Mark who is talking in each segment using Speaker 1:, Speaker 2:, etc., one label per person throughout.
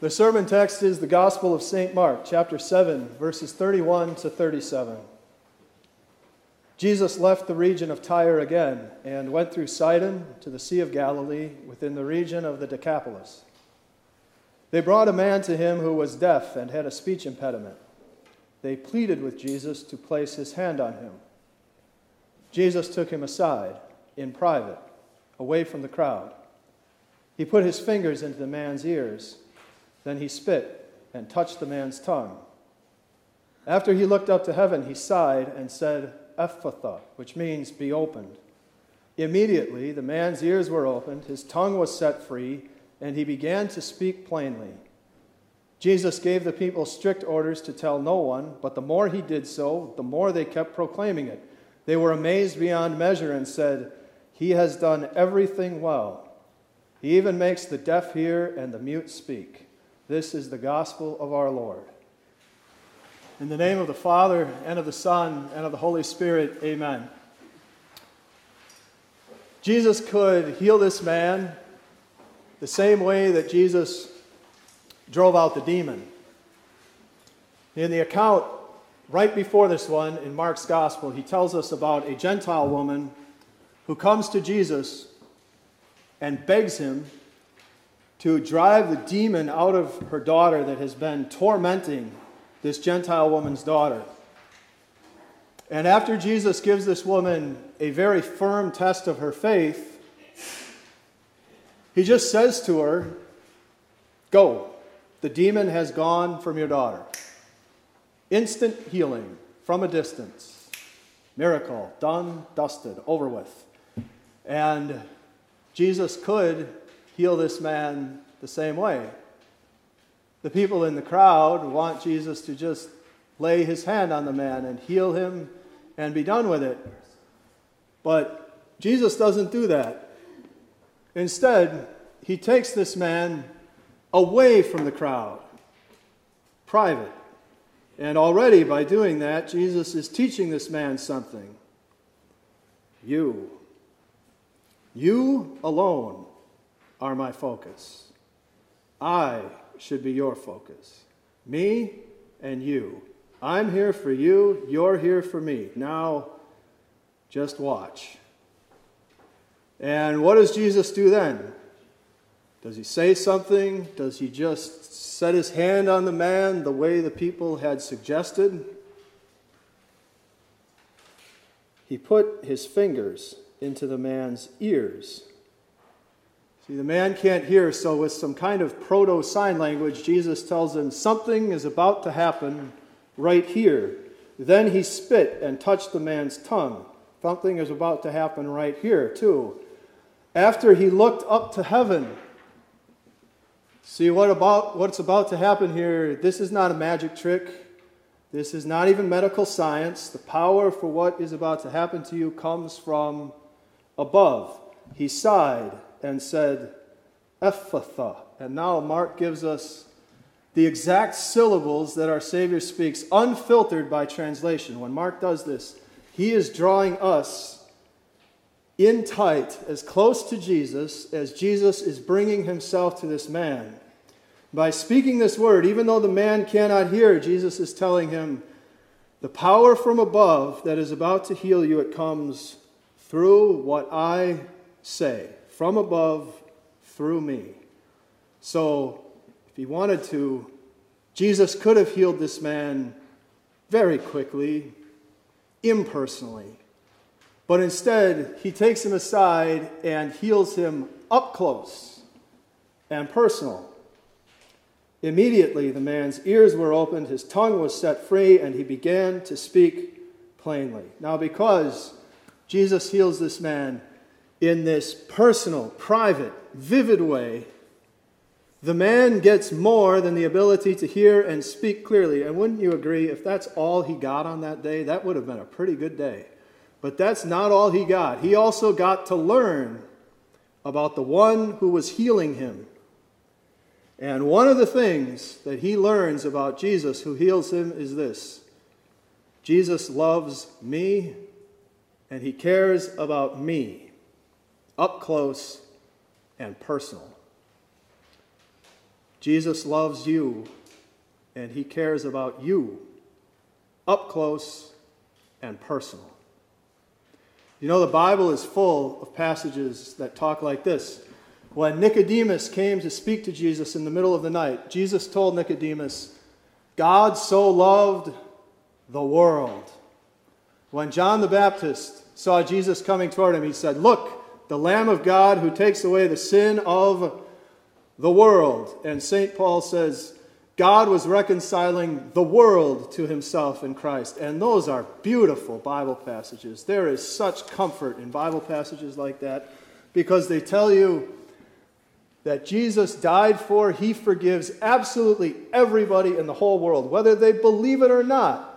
Speaker 1: The sermon text is the Gospel of St. Mark, chapter 7, verses 31 to 37. Jesus left the region of Tyre again and went through Sidon to the Sea of Galilee within the region of the Decapolis. They brought a man to him who was deaf and had a speech impediment. They pleaded with Jesus to place his hand on him. Jesus took him aside in private, away from the crowd. He put his fingers into the man's ears. Then he spit and touched the man's tongue. After he looked up to heaven, he sighed and said, Ephphatha, which means be opened. Immediately the man's ears were opened, his tongue was set free, and he began to speak plainly. Jesus gave the people strict orders to tell no one, but the more he did so, the more they kept proclaiming it. They were amazed beyond measure and said, He has done everything well. He even makes the deaf hear and the mute speak. This is the gospel of our Lord. In the name of the Father, and of the Son, and of the Holy Spirit, amen. Jesus could heal this man the same way that Jesus drove out the demon. In the account right before this one in Mark's Gospel, he tells us about a Gentile woman who comes to Jesus and begs him to drive the demon out of her daughter that has been tormenting this Gentile woman's daughter. And after Jesus gives this woman a very firm test of her faith, he just says to her, Go, the demon has gone from your daughter. Instant healing from a distance. Miracle, done, dusted, over with. And Jesus could heal this man the same way. The people in the crowd want Jesus to just lay his hand on the man and heal him and be done with it. But Jesus doesn't do that. Instead, he takes this man away from the crowd, private. And already by doing that, Jesus is teaching this man something. You, you alone are my focus. I should be your focus. Me and you. I'm here for you, you're here for me. Now, just watch. And what does Jesus do then? Does he say something? Does he just set his hand on the man the way the people had suggested? He put his fingers into the man's ears. See, the man can't hear, so with some kind of proto sign language, Jesus tells him something is about to happen right here. Then he spit and touched the man's tongue. Something is about to happen right here, too. After he looked up to heaven, See what about what's about to happen here? This is not a magic trick. This is not even medical science. The power for what is about to happen to you comes from above. He sighed and said, Ephphatha. And now Mark gives us the exact syllables that our Savior speaks, unfiltered by translation. When Mark does this, he is drawing us in tight, as close to Jesus as Jesus is bringing himself to this man. By speaking this word, even though the man cannot hear, Jesus is telling him, The power from above that is about to heal you, it comes through what I say, from above, through me. So, if he wanted to, Jesus could have healed this man very quickly, impersonally. But instead, he takes him aside and heals him up close and personal. Immediately, the man's ears were opened, his tongue was set free, and he began to speak plainly. Now, because Jesus heals this man in this personal, private, vivid way, the man gets more than the ability to hear and speak clearly. And wouldn't you agree, if that's all he got on that day, that would have been a pretty good day. But that's not all he got. He also got to learn about the one who was healing him. And one of the things that he learns about Jesus who heals him is this Jesus loves me and he cares about me up close and personal. Jesus loves you, and he cares about you up close and personal. You know, the Bible is full of passages that talk like this. When Nicodemus came to speak to Jesus in the middle of the night, Jesus told Nicodemus, God so loved the world. When John the Baptist saw Jesus coming toward him, he said, Look, the Lamb of God who takes away the sin of the world. And St. Paul says, God was reconciling the world to himself in Christ. And those are beautiful Bible passages. There is such comfort in Bible passages like that because they tell you that Jesus died for, he forgives absolutely everybody in the whole world. Whether they believe it or not,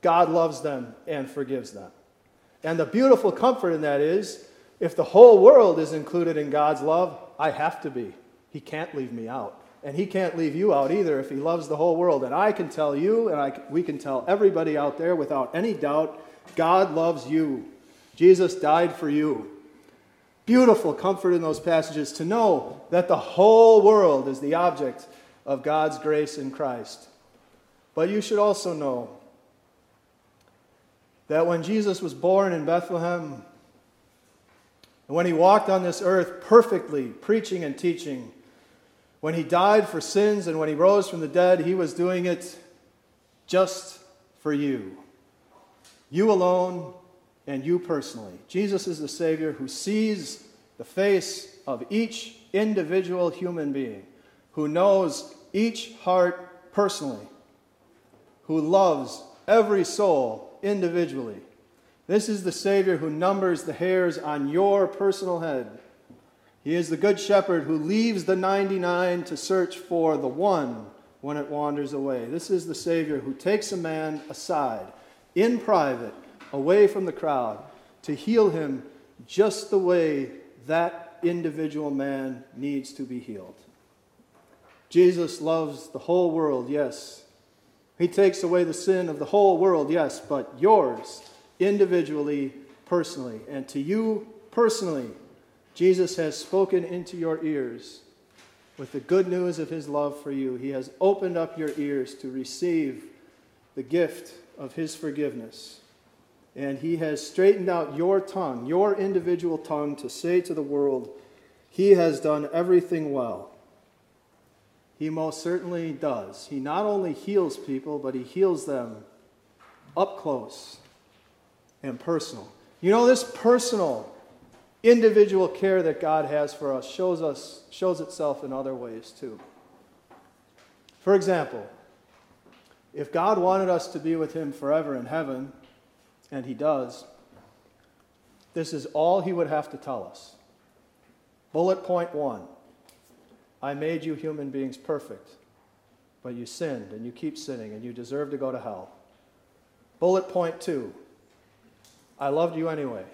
Speaker 1: God loves them and forgives them. And the beautiful comfort in that is if the whole world is included in God's love, I have to be. He can't leave me out. And he can't leave you out either if he loves the whole world. And I can tell you, and I, we can tell everybody out there without any doubt, God loves you. Jesus died for you. Beautiful comfort in those passages to know that the whole world is the object of God's grace in Christ. But you should also know that when Jesus was born in Bethlehem, and when he walked on this earth perfectly, preaching and teaching, when he died for sins and when he rose from the dead, he was doing it just for you. You alone and you personally. Jesus is the Savior who sees the face of each individual human being, who knows each heart personally, who loves every soul individually. This is the Savior who numbers the hairs on your personal head he is the good shepherd who leaves the 99 to search for the one when it wanders away. This is the Savior who takes a man aside in private, away from the crowd, to heal him just the way that individual man needs to be healed. Jesus loves the whole world, yes. He takes away the sin of the whole world, yes, but yours, individually, personally. And to you personally, Jesus has spoken into your ears with the good news of his love for you. He has opened up your ears to receive the gift of his forgiveness. And he has straightened out your tongue, your individual tongue, to say to the world, He has done everything well. He most certainly does. He not only heals people, but he heals them up close and personal. You know, this personal individual care that God has for us shows, us, shows itself in other ways too. For example, if God wanted us to be with Him forever in heaven, and He does, this is all He would have to tell us. Bullet point one I made you human beings perfect, but you sinned and you keep sinning and you deserve to go to hell. Bullet point two I loved you anyway.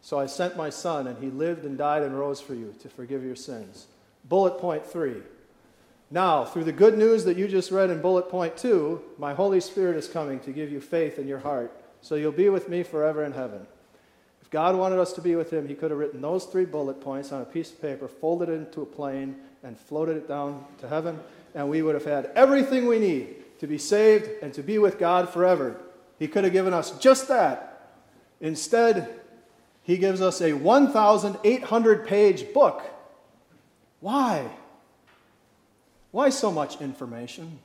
Speaker 1: So I sent my son, and he lived and died and rose for you to forgive your sins. Bullet point three. Now, through the good news that you just read in bullet point two, my Holy Spirit is coming to give you faith in your heart, so you'll be with me forever in heaven. If God wanted us to be with him, he could have written those three bullet points on a piece of paper, folded it into a plane, and floated it down to heaven, and we would have had everything we need to be saved and to be with God forever. He could have given us just that. Instead, he gives us a 1,800 page book. Why? Why so much information?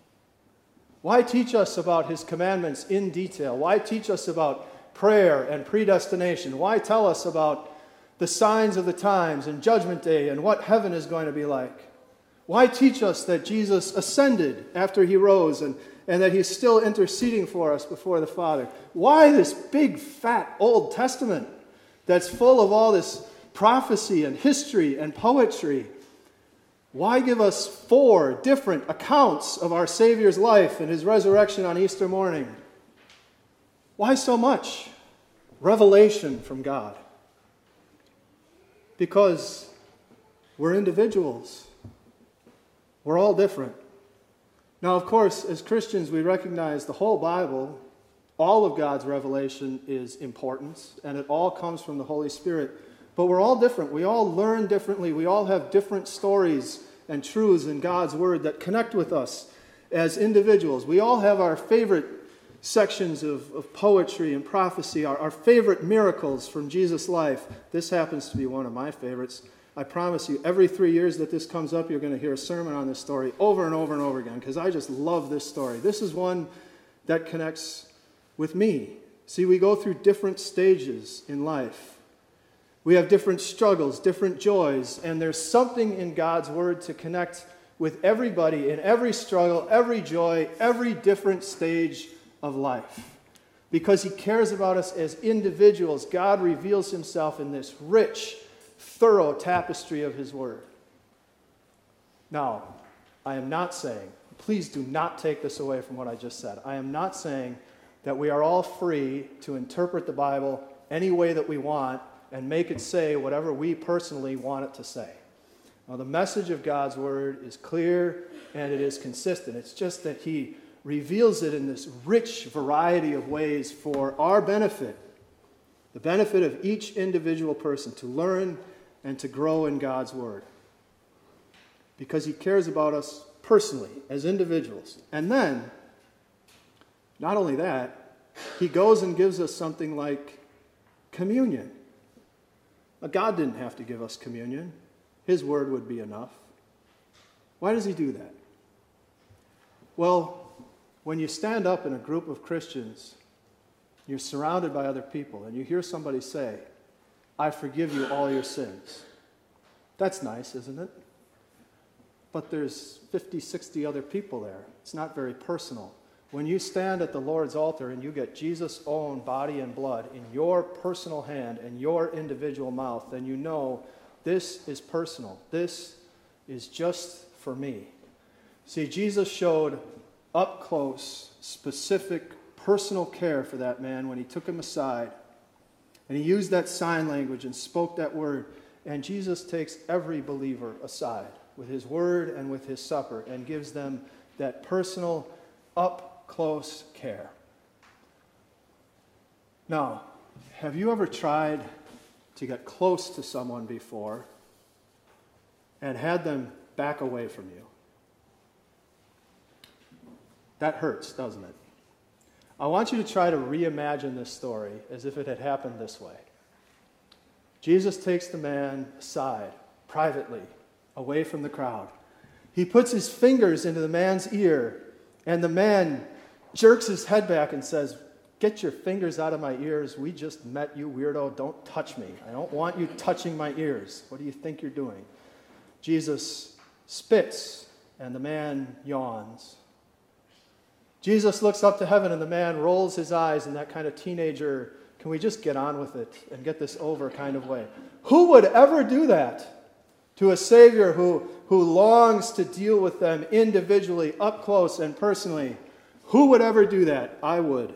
Speaker 1: Why teach us about his commandments in detail? Why teach us about prayer and predestination? Why tell us about the signs of the times and judgment day and what heaven is going to be like? Why teach us that Jesus ascended after he rose and, and that he's still interceding for us before the Father? Why this big, fat Old Testament? that's full of all this prophecy and history and poetry. Why give us four different accounts of our Savior's life and his resurrection on Easter morning? Why so much revelation from God? Because we're individuals. We're all different. Now, of course, as Christians, we recognize the whole Bible all of God's revelation is important, and it all comes from the Holy Spirit. But we're all different. We all learn differently. We all have different stories and truths in God's Word that connect with us as individuals. We all have our favorite sections of, of poetry and prophecy, our, our favorite miracles from Jesus' life. This happens to be one of my favorites. I promise you, every three years that this comes up, you're going to hear a sermon on this story over and over and over again because I just love this story. This is one that connects with me. See, we go through different stages in life. We have different struggles, different joys, and there's something in God's Word to connect with everybody in every struggle, every joy, every different stage of life. Because He cares about us as individuals, God reveals Himself in this rich, thorough tapestry of His Word. Now, I am not saying, please do not take this away from what I just said. I am not saying that we are all free to interpret the Bible any way that we want and make it say whatever we personally want it to say. Now, the message of God's Word is clear and it is consistent. It's just that He reveals it in this rich variety of ways for our benefit, the benefit of each individual person to learn and to grow in God's Word. Because He cares about us personally as individuals. And then, not only that, He goes and gives us something like communion. God didn't have to give us communion, His Word would be enough. Why does He do that? Well, when you stand up in a group of Christians, you're surrounded by other people, and you hear somebody say, I forgive you all your sins. That's nice, isn't it? But there's 50, 60 other people there. It's not very personal. When you stand at the Lord's altar and you get Jesus' own body and blood in your personal hand and your individual mouth, then you know this is personal. This is just for me. See, Jesus showed up close, specific, personal care for that man when he took him aside. And he used that sign language and spoke that word. And Jesus takes every believer aside with his word and with his supper and gives them that personal, up close care. Now, have you ever tried to get close to someone before and had them back away from you? That hurts, doesn't it? I want you to try to reimagine this story as if it had happened this way. Jesus takes the man aside, privately, away from the crowd. He puts his fingers into the man's ear, and the man jerks his head back and says, Get your fingers out of my ears. We just met, you weirdo. Don't touch me. I don't want you touching my ears. What do you think you're doing? Jesus spits, and the man yawns. Jesus looks up to heaven and the man rolls his eyes in that kind of teenager, can we just get on with it and get this over kind of way. Who would ever do that to a Savior who, who longs to deal with them individually, up close and personally? Who would ever do that? I would.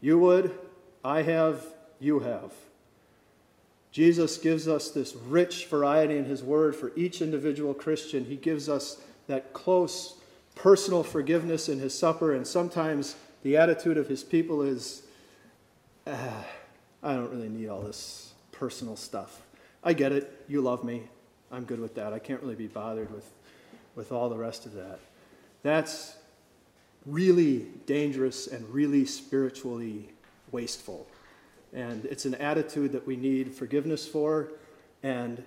Speaker 1: You would. I have. You have. Jesus gives us this rich variety in His Word for each individual Christian. He gives us that close personal forgiveness in his supper, and sometimes the attitude of his people is, ah, I don't really need all this personal stuff. I get it. You love me. I'm good with that. I can't really be bothered with, with all the rest of that. That's really dangerous and really spiritually wasteful. And it's an attitude that we need forgiveness for and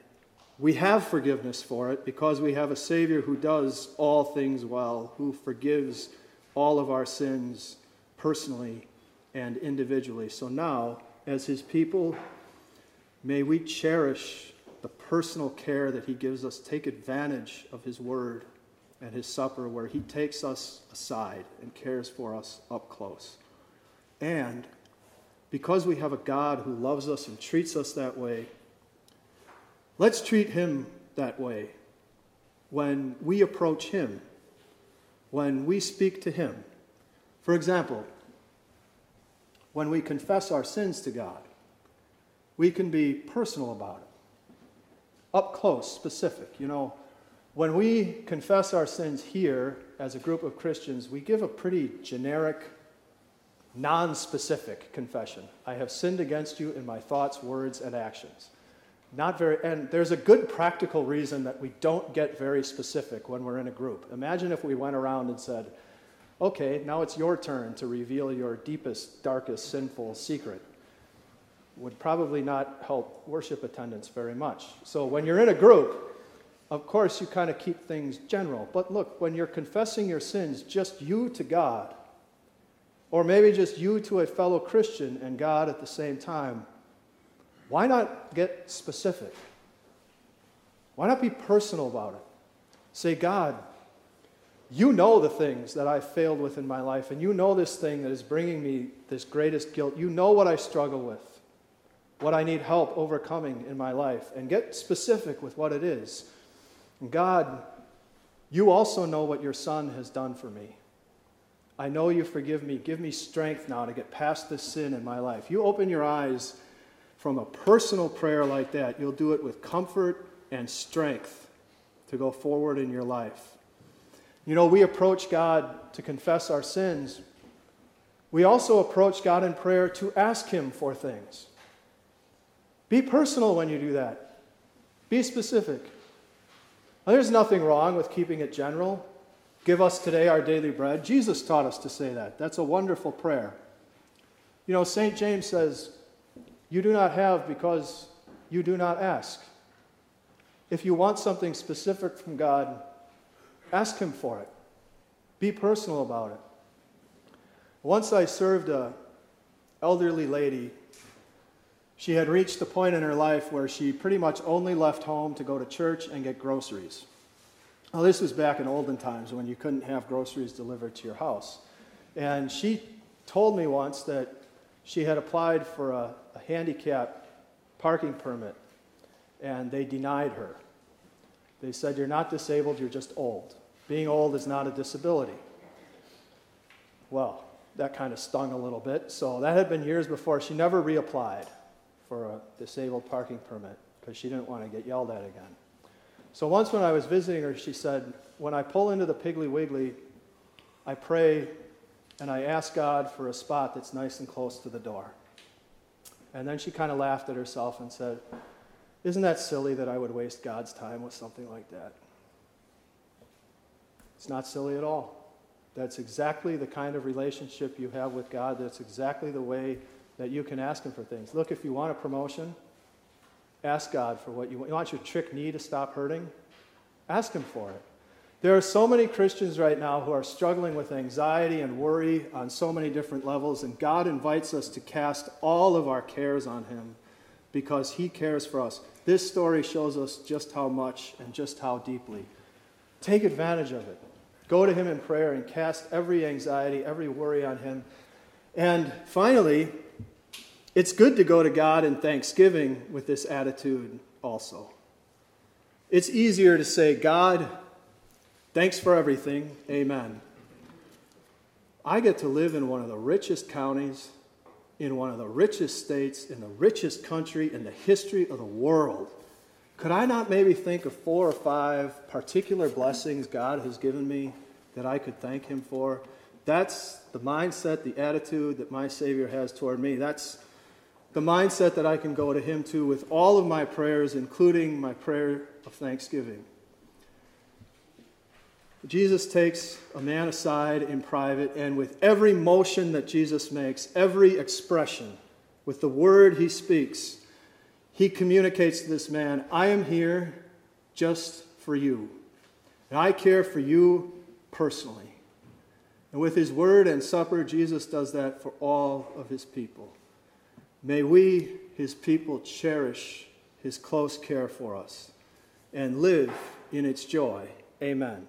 Speaker 1: we have forgiveness for it because we have a Savior who does all things well, who forgives all of our sins personally and individually. So now, as His people, may we cherish the personal care that He gives us, take advantage of His Word and His supper, where He takes us aside and cares for us up close. And because we have a God who loves us and treats us that way, Let's treat him that way when we approach him, when we speak to him. For example, when we confess our sins to God, we can be personal about it, up close, specific. You know, when we confess our sins here as a group of Christians, we give a pretty generic, non specific confession. I have sinned against you in my thoughts, words, and actions. Not very, and there's a good practical reason that we don't get very specific when we're in a group. Imagine if we went around and said, okay, now it's your turn to reveal your deepest, darkest, sinful secret. Would probably not help worship attendance very much. So when you're in a group, of course, you kind of keep things general. But look, when you're confessing your sins, just you to God, or maybe just you to a fellow Christian and God at the same time, why not get specific? Why not be personal about it? Say, God, you know the things that I've failed with in my life, and you know this thing that is bringing me this greatest guilt. You know what I struggle with, what I need help overcoming in my life, and get specific with what it is. And God, you also know what your Son has done for me. I know you forgive me. Give me strength now to get past this sin in my life. You open your eyes from a personal prayer like that, you'll do it with comfort and strength to go forward in your life. You know, we approach God to confess our sins. We also approach God in prayer to ask Him for things. Be personal when you do that, be specific. Now, there's nothing wrong with keeping it general. Give us today our daily bread. Jesus taught us to say that. That's a wonderful prayer. You know, St. James says, you do not have because you do not ask. If you want something specific from God, ask Him for it. Be personal about it. Once I served a elderly lady. She had reached the point in her life where she pretty much only left home to go to church and get groceries. Now, this was back in olden times when you couldn't have groceries delivered to your house. And she told me once that she had applied for a, a handicap parking permit, and they denied her. They said, You're not disabled, you're just old. Being old is not a disability. Well, that kind of stung a little bit. So that had been years before. She never reapplied for a disabled parking permit because she didn't want to get yelled at again. So once when I was visiting her, she said, When I pull into the Piggly Wiggly, I pray and I asked God for a spot that's nice and close to the door. And then she kind of laughed at herself and said, Isn't that silly that I would waste God's time with something like that? It's not silly at all. That's exactly the kind of relationship you have with God. That's exactly the way that you can ask Him for things. Look, if you want a promotion, ask God for what you want. You want your trick knee to stop hurting? Ask Him for it. There are so many Christians right now who are struggling with anxiety and worry on so many different levels, and God invites us to cast all of our cares on Him because He cares for us. This story shows us just how much and just how deeply. Take advantage of it. Go to Him in prayer and cast every anxiety, every worry on Him. And finally, it's good to go to God in thanksgiving with this attitude also. It's easier to say, God, Thanks for everything. Amen. I get to live in one of the richest counties, in one of the richest states, in the richest country in the history of the world. Could I not maybe think of four or five particular blessings God has given me that I could thank Him for? That's the mindset, the attitude that my Savior has toward me. That's the mindset that I can go to Him to with all of my prayers, including my prayer of thanksgiving. Jesus takes a man aside in private, and with every motion that Jesus makes, every expression, with the word he speaks, he communicates to this man, I am here just for you. And I care for you personally. And with his word and supper, Jesus does that for all of his people. May we, his people, cherish his close care for us and live in its joy. Amen.